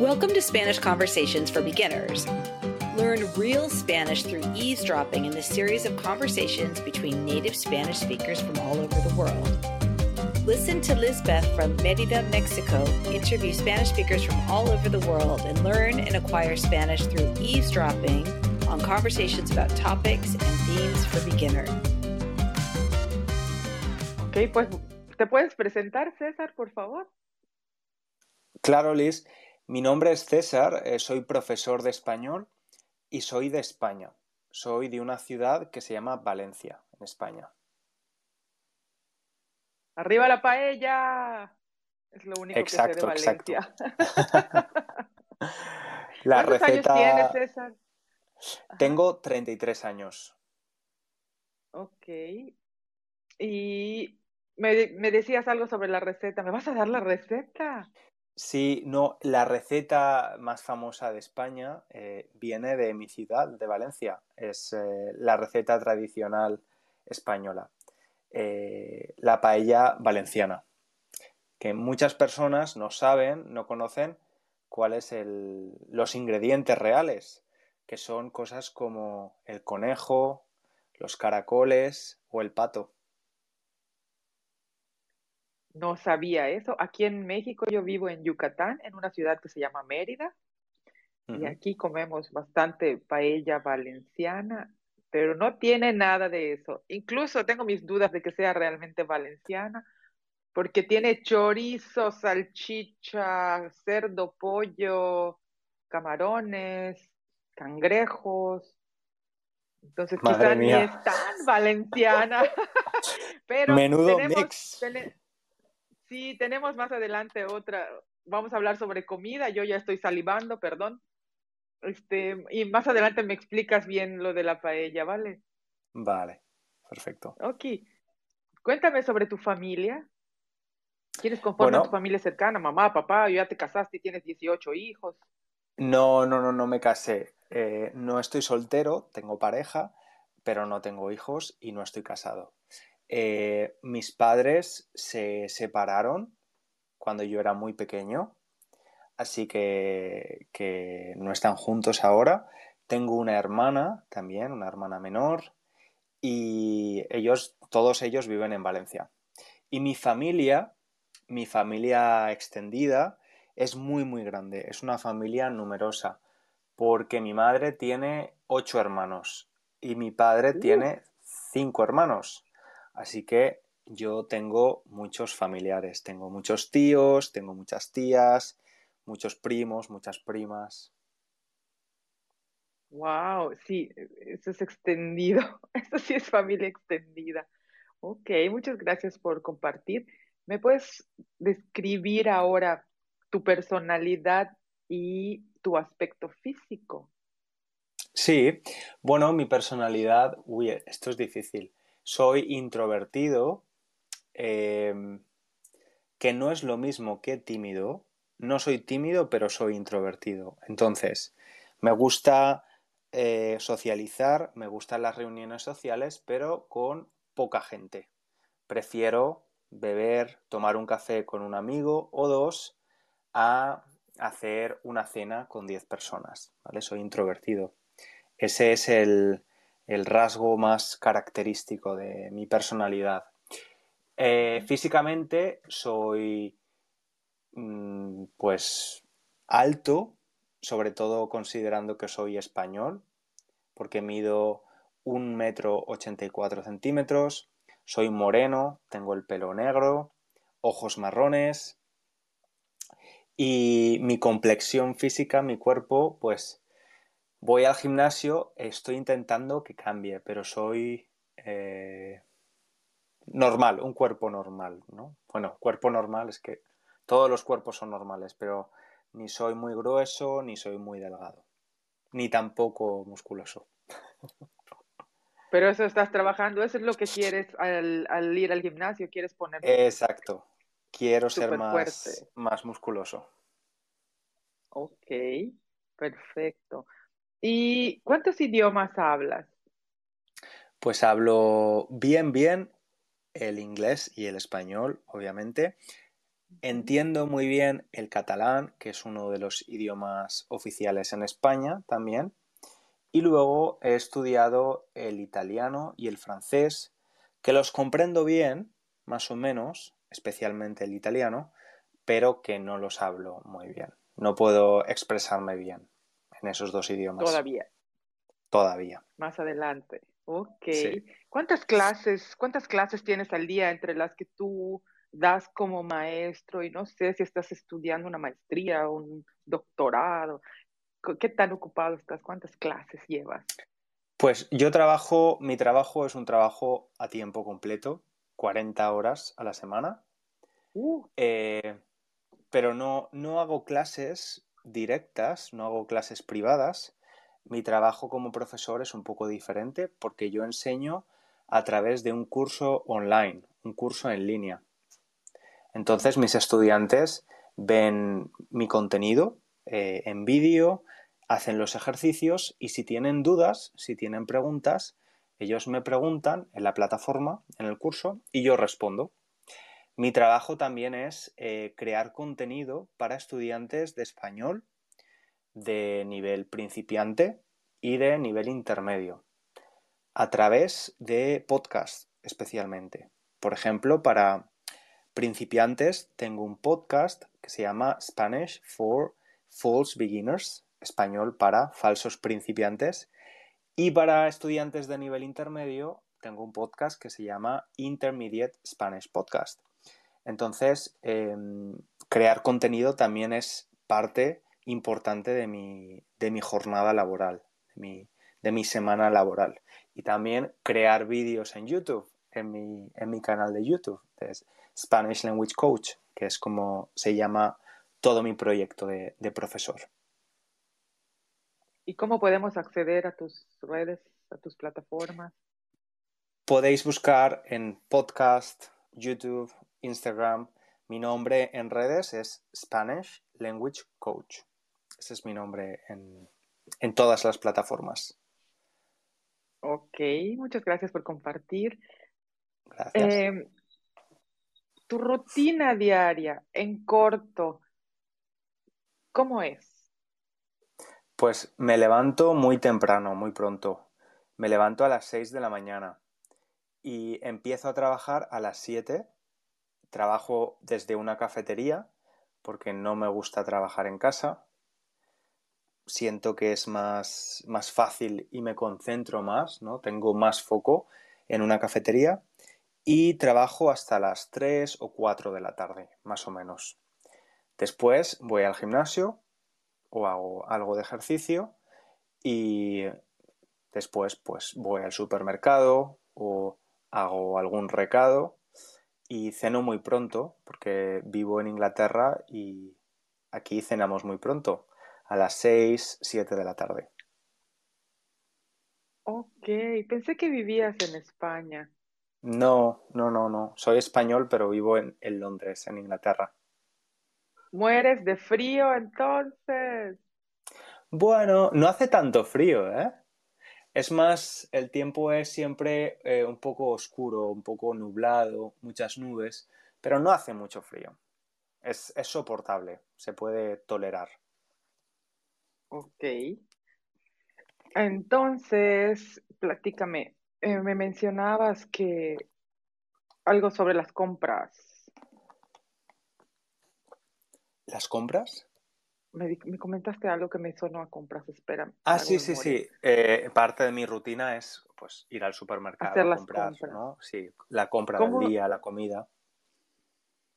Welcome to Spanish Conversations for Beginners. Learn real Spanish through eavesdropping in this series of conversations between native Spanish speakers from all over the world. Listen to Lisbeth from Merida, Mexico, interview Spanish speakers from all over the world and learn and acquire Spanish through eavesdropping on conversations about topics and themes for beginners. Ok, pues, ¿te puedes presentar, César, por favor? Claro, Liz. Mi nombre es César, eh, soy profesor de español y soy de España. Soy de una ciudad que se llama Valencia, en España. ¡Arriba la paella! Es lo único Exacto, que sé de Valencia. La ¿Cuántos receta. años tienes, César? Tengo 33 años. Ok. Y me, me decías algo sobre la receta. ¿Me vas a dar la receta? Sí, no, la receta más famosa de España eh, viene de mi ciudad, de Valencia. Es eh, la receta tradicional española, eh, la paella valenciana, que muchas personas no saben, no conocen cuáles el, los ingredientes reales, que son cosas como el conejo, los caracoles o el pato. No sabía eso. Aquí en México yo vivo en Yucatán, en una ciudad que se llama Mérida. Y aquí comemos bastante paella valenciana, pero no tiene nada de eso. Incluso tengo mis dudas de que sea realmente valenciana, porque tiene chorizo, salchicha, cerdo, pollo, camarones, cangrejos. Entonces Madre quizá ni es tan valenciana, pero Menudo tenemos, mix. Sí, tenemos más adelante otra. Vamos a hablar sobre comida. Yo ya estoy salivando, perdón. Este, y más adelante me explicas bien lo de la paella, ¿vale? Vale, perfecto. Ok. Cuéntame sobre tu familia. ¿Quiénes conforman tu familia cercana? Mamá, papá, ya te casaste y tienes 18 hijos. no, no, no, no me casé. Eh, no estoy soltero, tengo pareja, pero no tengo hijos y no estoy casado. Eh, mis padres se separaron cuando yo era muy pequeño, así que, que no están juntos ahora. Tengo una hermana también, una hermana menor, y ellos, todos ellos viven en Valencia. Y mi familia, mi familia extendida, es muy, muy grande. Es una familia numerosa, porque mi madre tiene ocho hermanos y mi padre Uh, tiene cinco hermanos. Así que yo tengo muchos familiares. Tengo muchos tíos, tengo muchas tías, muchos primos, muchas primas. wow, sí, eso es extendido. Eso sí es familia extendida. Ok, muchas gracias por compartir. ¿Me puedes describir ahora tu personalidad y tu aspecto físico? Sí, bueno, mi personalidad, uy, esto es difícil. Soy introvertido, em, que no es lo mismo que tímido. No soy tímido, pero soy introvertido. Entonces, me gusta eh, socializar, me gustan las reuniones sociales, pero con poca gente. Prefiero beber, tomar un café con un amigo o dos a hacer una cena con 10 personas, ¿vale? Soy introvertido. Ese es el, el rasgo más característico de mi personalidad. Eh, físicamente soy mm, pues alto, sobre todo considerando que soy español, porque mido un metro ochenta y cuatro centímetros, soy moreno, tengo el pelo negro, ojos marrones y mi complexión física, mi cuerpo, pues voy al gimnasio, estoy intentando que cambie, pero soy eh, normal, un cuerpo normal, ¿no? Bueno, cuerpo normal es que todos los cuerpos son normales, pero ni soy muy grueso, ni soy muy delgado, ni tampoco musculoso. Pero eso estás trabajando, eso es lo que quieres al, al ir al gimnasio, quieres ponerte Exacto. Quiero ser más, fuerte. más musculoso. Ok, perfecto. ¿Y cuántos idiomas hablas? Pues hablo bien, bien el inglés y el español, obviamente. Entiendo muy bien el catalán, que es uno de los idiomas oficiales en España también. Y luego he estudiado el italiano y el francés, que los comprendo bien, más o menos, especialmente el italiano, pero que no los hablo muy bien. No puedo expresarme bien en esos dos idiomas. Todavía. Todavía. Más adelante. Ok. ¿Cuántas clases, cuántas clases tienes al día entre las que tú das como maestro y no sé si estás estudiando una maestría o un doctorado? ¿Qué tan ocupado estás? ¿Cuántas clases llevas? Pues yo trabajo, mi trabajo es un trabajo a tiempo completo, 40 horas a la semana. Uh. Eh, pero no, no hago clases directas, no hago clases privadas. Mi trabajo como profesor es un poco diferente porque yo enseño a través de un curso online, un curso en línea. Entonces mis estudiantes ven mi contenido eh, en vídeo, hacen los ejercicios y si tienen dudas, si tienen preguntas, ellos me preguntan en la plataforma, en el curso, y yo respondo. Mi trabajo también es eh, crear contenido para estudiantes de español de nivel principiante y de nivel intermedio, a través de podcast especialmente. Por ejemplo, para principiantes tengo un podcast que se llama Spanish for False Beginners, español para falsos principiantes. Y para estudiantes de nivel intermedio, tengo un podcast que se llama Intermediate Spanish Podcast. Entonces, em, crear contenido también es parte importante de mi, de mi jornada laboral, de mi, de mi, semana laboral. Y también crear vídeos en YouTube, en mi, en mi canal de YouTube, es Spanish Language Coach, que es como se llama todo mi proyecto de profesor. ¿Y cómo podemos acceder a tus redes, a tus plataformas? Podéis buscar en podcast, YouTube, Instagram. Mi nombre en redes es Spanish Language Coach. Ese es mi nombre en, todas las plataformas. Ok, muchas gracias por compartir. Gracias. Em, tu rutina diaria, en corto, ¿cómo es? Pues me levanto muy temprano, muy pronto. Me levanto a las 6 de la mañana y empiezo a trabajar a las 7. Trabajo desde una cafetería porque no me gusta trabajar en casa. Siento que es más, más fácil y me concentro más, ¿no? Tengo más foco en una cafetería y trabajo hasta las 3 o 4 de la tarde, más o menos. Después voy al gimnasio, o hago algo de ejercicio y después pues voy al supermercado o hago algún recado y ceno muy pronto porque vivo en Inglaterra y aquí cenamos muy pronto, a las 6, 7 de la tarde. Ok, pensé que vivías en España. No, no, no, no. Soy español, pero vivo en, en Londres, en Inglaterra. ¿Mueres de frío entonces? Bueno, no hace tanto frío, ¿eh? Es más, el tiempo es siempre eh, un poco oscuro, un poco nublado, muchas nubes, pero no hace mucho frío. Es, soportable, se puede tolerar. Ok. Entonces, platícame, eh, me mencionabas que algo sobre las compras. ¿Las compras? Me, comentaste algo que me sonó a compras, espera. Ah, sí, sí, sí. Eh, parte de mi rutina es pues ir al supermercado Hacer a las comprar, compras. ¿no? Sí, la compra del día, la comida.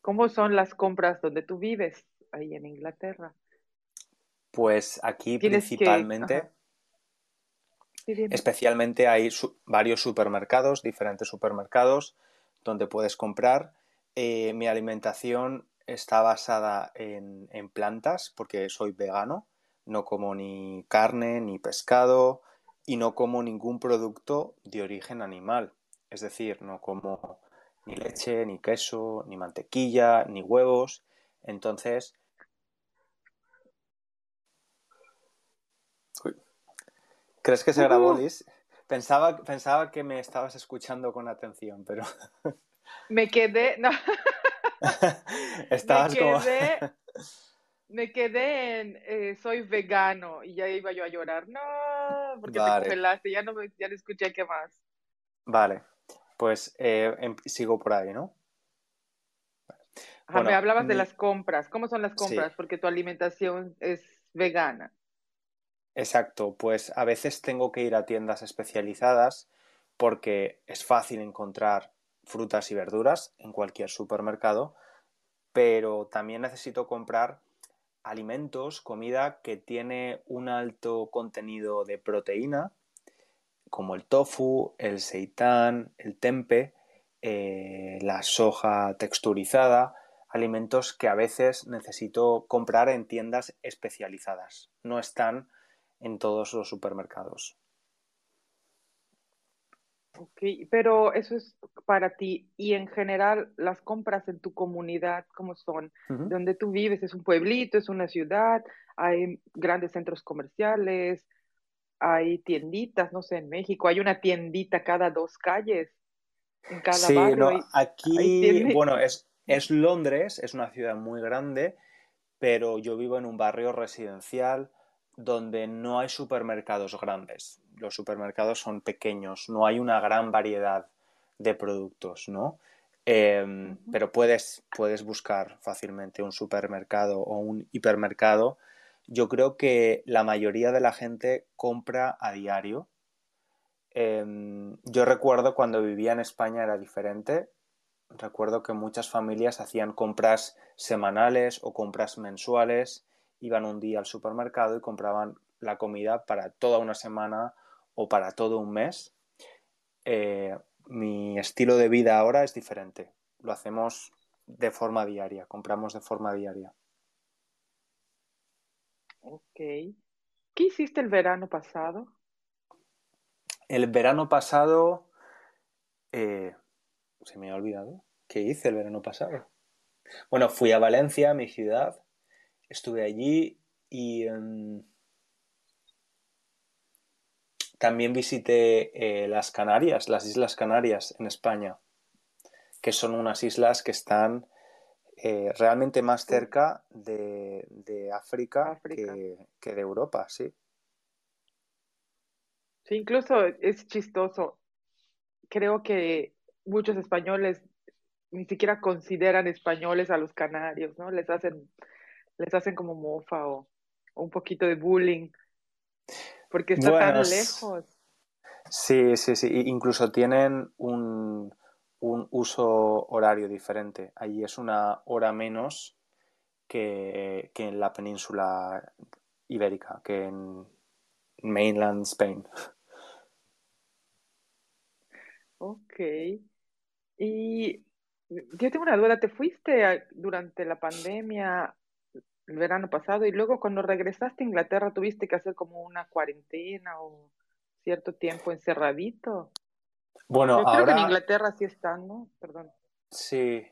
¿Cómo son las compras donde tú vives, ahí en Inglaterra? Pues aquí principalmente, especialmente hay varios supermercados, diferentes supermercados, donde puedes comprar. Eh, mi alimentación está basada en, plantas porque soy vegano, no como ni carne ni pescado y no como ningún producto de origen animal. Es decir, no como ni leche, ni queso, ni mantequilla, ni huevos. Entonces... ¿Crees que se grabó, Liz? Pensaba, pensaba que me estabas escuchando con atención, pero... Me quedé... No. Estabas me como... quedé, me quedé en eh, soy vegano y ya iba yo a llorar. No, porque te Vale. congelaste, ya no, me, ya no escuché qué más. Vale, pues eh, em- sigo por ahí, ¿no? Ajá, me hablabas de las compras. ¿Cómo son las Sí. compras? Porque tu alimentación es vegana. Exacto, pues a veces tengo que ir a tiendas especializadas porque es fácil encontrar frutas y verduras en cualquier supermercado, pero también necesito comprar alimentos, comida que tiene un alto contenido de proteína, como el tofu, el seitán, el tempe, eh, la soja texturizada, alimentos que a veces necesito comprar en tiendas especializadas. No están en todos los supermercados. Ok, pero eso es para ti. Y en general, las compras en tu comunidad, ¿cómo son? Ujú. Donde tú vives, ¿es un pueblito, es una ciudad? ¿Hay grandes centros comerciales? ¿Hay tienditas? No sé, en México hay una tiendita cada dos calles. En cada Sí, barrio no, hay, aquí, bueno, es, es Londres, es una ciudad muy grande, pero yo vivo en un barrio residencial donde no hay supermercados grandes. Los supermercados son pequeños, no hay una gran variedad de productos, ¿no? Em, pero puedes, puedes buscar fácilmente un supermercado o un hipermercado. Yo creo que la mayoría de la gente compra a diario. Em, yo recuerdo cuando vivía en España era diferente. Recuerdo que muchas familias hacían compras semanales o compras mensuales, iban un día al supermercado y compraban la comida para toda una semana o para todo un mes. Eh, mi estilo de vida ahora es diferente. Lo hacemos de forma diaria, compramos de forma diaria. Ok. ¿Qué hiciste el verano pasado? El verano pasado, eh, se me ha olvidado. ¿Qué hice el verano pasado? Bueno, fui a Valencia, mi ciudad, estuve allí y em, también visité eh, las Canarias, las Islas Canarias en España, que son unas islas que están eh, realmente más cerca de, de África, África. Que, que de Europa, sí. Sí, incluso es chistoso. Creo que muchos españoles ni siquiera consideran españoles a los canarios, ¿no? Les hacen, les hacen como mofa o, o un poquito de bullying, porque está Bueno, tan lejos. Sí, sí, sí. Incluso tienen un, un uso horario diferente. Allí es una hora menos que, que en la península ibérica, que en mainland Spain. Ok. Y yo tengo una duda, ¿te fuiste durante la pandemia el verano pasado y luego cuando regresaste a Inglaterra tuviste que hacer como una cuarentena o cierto tiempo encerradito? Bueno, Yo creo que en ahora Inglaterra sí están, ¿no? Perdón. sí,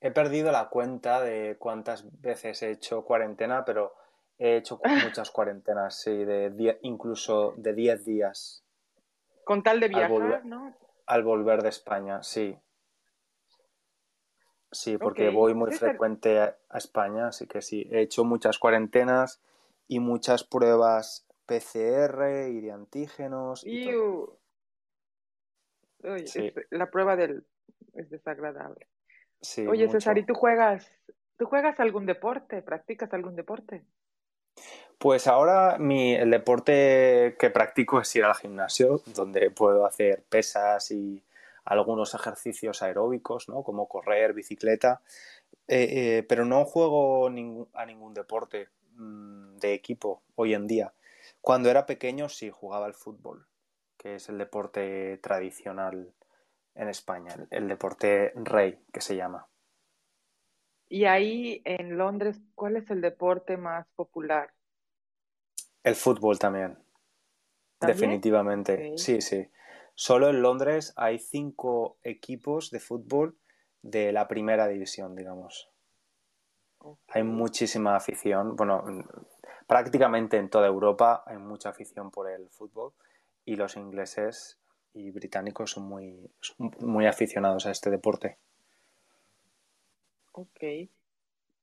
he perdido la cuenta de cuántas veces he hecho cuarentena, pero he hecho muchas cuarentenas, sí, de die- incluso de 10 días Con tal de al volver, viajar, ¿no? al volver de España, sí. Sí, porque voy muy frecuente a, a España, así que sí, he hecho muchas cuarentenas y muchas pruebas PCR y de antígenos y todo. iu. Uy, Sí, es- la prueba del es desagradable. sí, Oye, César, ¿y mucho. tú juegas, tú juegas algún deporte? ¿Practicas algún deporte? Pues ahora mi, el deporte que practico es ir al gimnasio, donde puedo hacer pesas y algunos ejercicios aeróbicos, ¿no? Como correr, bicicleta, Eh, eh, pero no juego a ningún deporte mm, de equipo hoy en día. Cuando era pequeño sí jugaba al fútbol, que es el deporte tradicional en España, el, el deporte rey que se llama. Y ahí en Londres, ¿cuál es el deporte más popular? El fútbol también. ¿También? Definitivamente, sí, sí. Solo en Londres hay cinco equipos de fútbol de la primera división, digamos. Hay muchísima afición. Bueno, en- prácticamente en toda Europa hay mucha afición por el fútbol y los ingleses y británicos son muy, son muy aficionados a este deporte. Ok.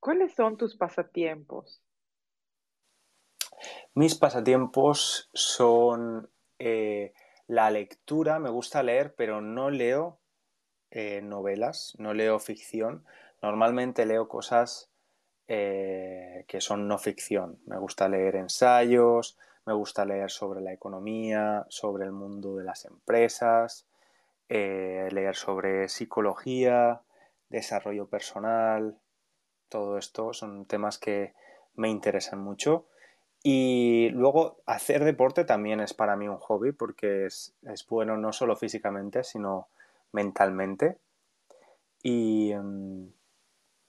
¿Cuáles son tus pasatiempos? Mis pasatiempos son eh, la lectura, me gusta leer, pero no leo eh, novelas, no leo ficción. Normalmente leo cosas eh, que son no ficción. Me gusta leer ensayos, me gusta leer sobre la economía, sobre el mundo de las empresas, leer sobre psicología, desarrollo personal. Todo esto son temas que me interesan mucho y luego hacer deporte también es para mí un hobby porque es, bueno no solo físicamente, sino mentalmente. Y, em,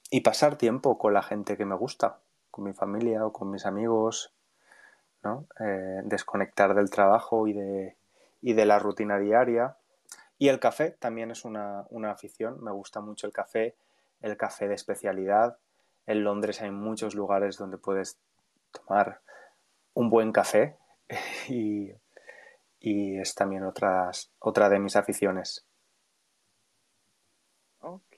y, pasar tiempo con la gente que me gusta, con mi familia o con mis amigos, ¿no? Eh, desconectar del trabajo y de, y de la rutina diaria. Y el café también es una, una afición, me gusta mucho el café, el café de especialidad. En Londres hay muchos lugares donde puedes tomar un buen café y, es también otras, otra de mis aficiones. Ok.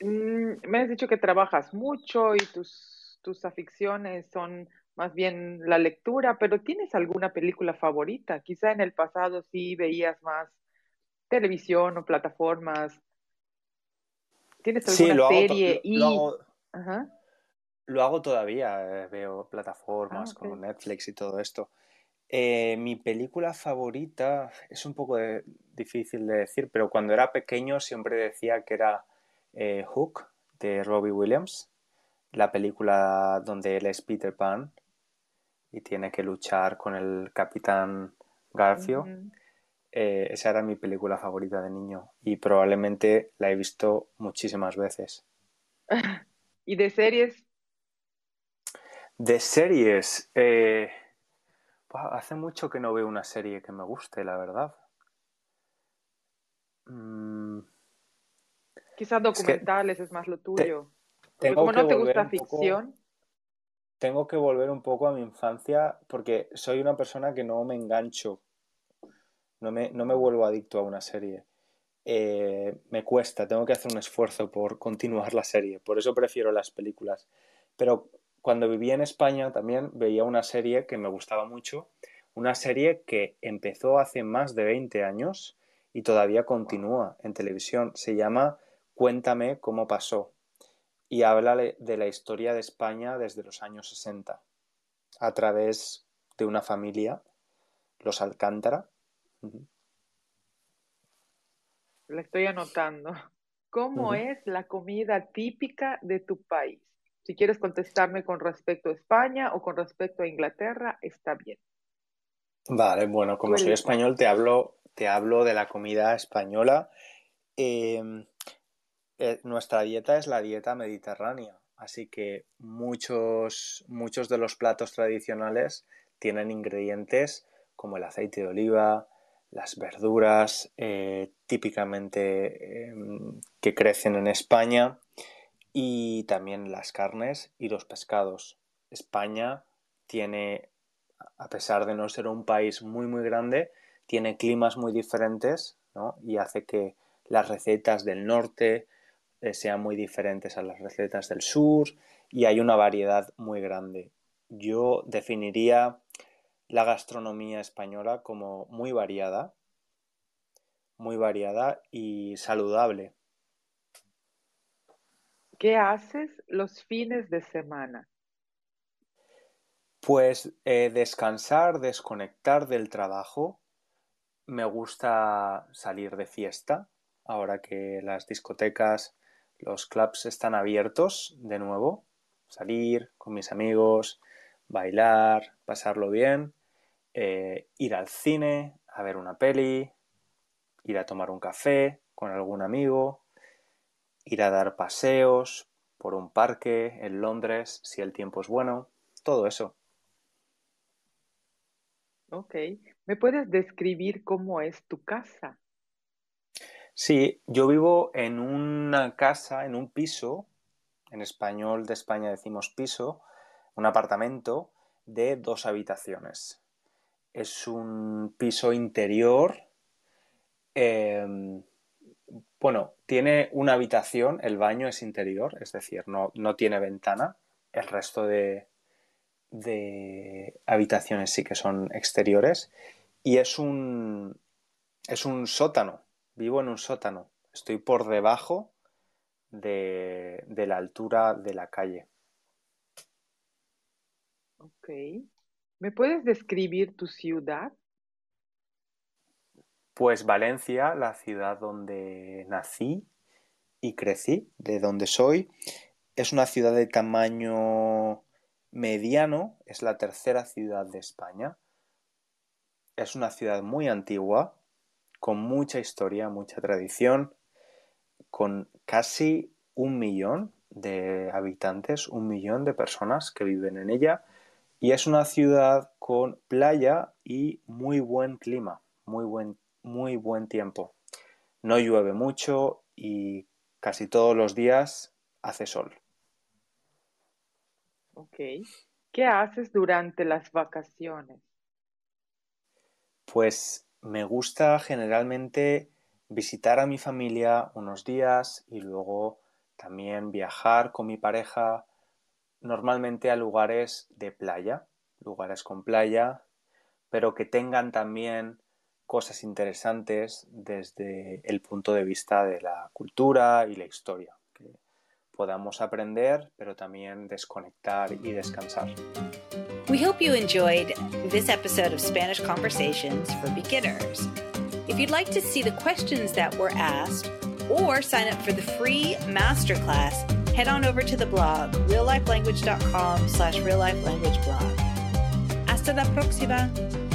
Mm, me has dicho que trabajas mucho y tus, tus aficiones son más bien la lectura, pero ¿tienes alguna película favorita? Quizá en el pasado sí veías más televisión o plataformas. ¿Tienes alguna serie? y... Lo hago todavía, eh, veo plataformas ah, como Netflix y todo esto. Eh, mi película favorita es un poco difícil de decir, pero cuando era pequeño siempre decía que era eh, Hook de Robbie Williams, la película donde él es Peter Pan y tiene que luchar con el capitán Garfio. esa era mi película favorita de niño y probablemente la he visto muchísimas veces. ¿Y de series? De series, eh, hace mucho que no veo una serie que me guste, la verdad. Mm. Quizás documentales es, más lo tuyo. como no te gusta ficción. tengo que volver un poco a mi infancia porque soy una persona que no me engancho. No me, no me vuelvo adicto a una serie. Eh, me cuesta, tengo que hacer un esfuerzo por continuar la serie. Por eso prefiero las películas. Pero cuando vivía en España también veía una serie que me gustaba mucho, una serie que empezó hace más de 20 años y todavía continúa en televisión. Se llama Cuéntame cómo pasó y habla de la historia de España desde los años 60 a través de una familia, los Alcántara. La estoy anotando. ¿Cómo es la comida típica de tu país? Si quieres contestarme con respecto a España o con respecto a Inglaterra, está bien. Vale, bueno, como soy español, te hablo, te hablo de la comida española. Em, eh, nuestra dieta es la dieta mediterránea, así que muchos, muchos de los platos tradicionales tienen ingredientes como el aceite de oliva, las verduras eh, típicamente em, que crecen en España y también las carnes y los pescados. España tiene, a pesar de no ser un país muy muy grande, tiene climas muy diferentes y hace que las recetas del norte eh, sean muy diferentes a las recetas del sur y hay una variedad muy grande. Yo definiría la gastronomía española como muy variada, muy variada y saludable. ¿Qué haces los fines de semana? Pues eh, descansar, desconectar del trabajo. Me gusta salir de fiesta, ahora que las discotecas, los clubs están abiertos de nuevo. Salir con mis amigos, bailar, pasarlo bien, eh, ir al cine, a ver una peli, ir a tomar un café con algún amigo, ir a dar paseos por un parque en Londres, si el tiempo es bueno, todo eso. Ok. ¿Me puedes describir cómo es tu casa? Sí, yo vivo en una casa, en un piso, en español de España decimos piso, un apartamento de dos habitaciones. Es un piso interior em, bueno, tiene una habitación, el baño es interior, es decir, no, no tiene ventana. El resto de, de habitaciones sí que son exteriores. Y es un, es un sótano, vivo en un sótano. Estoy por debajo de, de la altura de la calle. Ok. ¿Me puedes describir tu ciudad? Pues Valencia, la ciudad donde nací y crecí, de donde soy, es una ciudad de tamaño mediano, es la tercera ciudad de España. Es una ciudad muy antigua, con mucha historia, mucha tradición, con casi un millón de habitantes, un millón de personas que viven en ella y es una ciudad con playa y muy buen clima, muy buen, muy buen tiempo. No llueve mucho y casi todos los días hace sol. Ok. ¿Qué haces durante las vacaciones? Pues me gusta generalmente visitar a mi familia unos días y luego también viajar con mi pareja normalmente a lugares de playa, lugares con playa, pero que tengan también cosas interesantes desde el punto de vista de la cultura y la historia, que podamos aprender, pero también desconectar y descansar. We hope you enjoyed this episode of Spanish Conversations for Beginners. If you'd like to see the questions that were asked or sign up for the free masterclass, head on over to the blog reallifelanguage.com slash reallifelanguageblog. Hasta la próxima!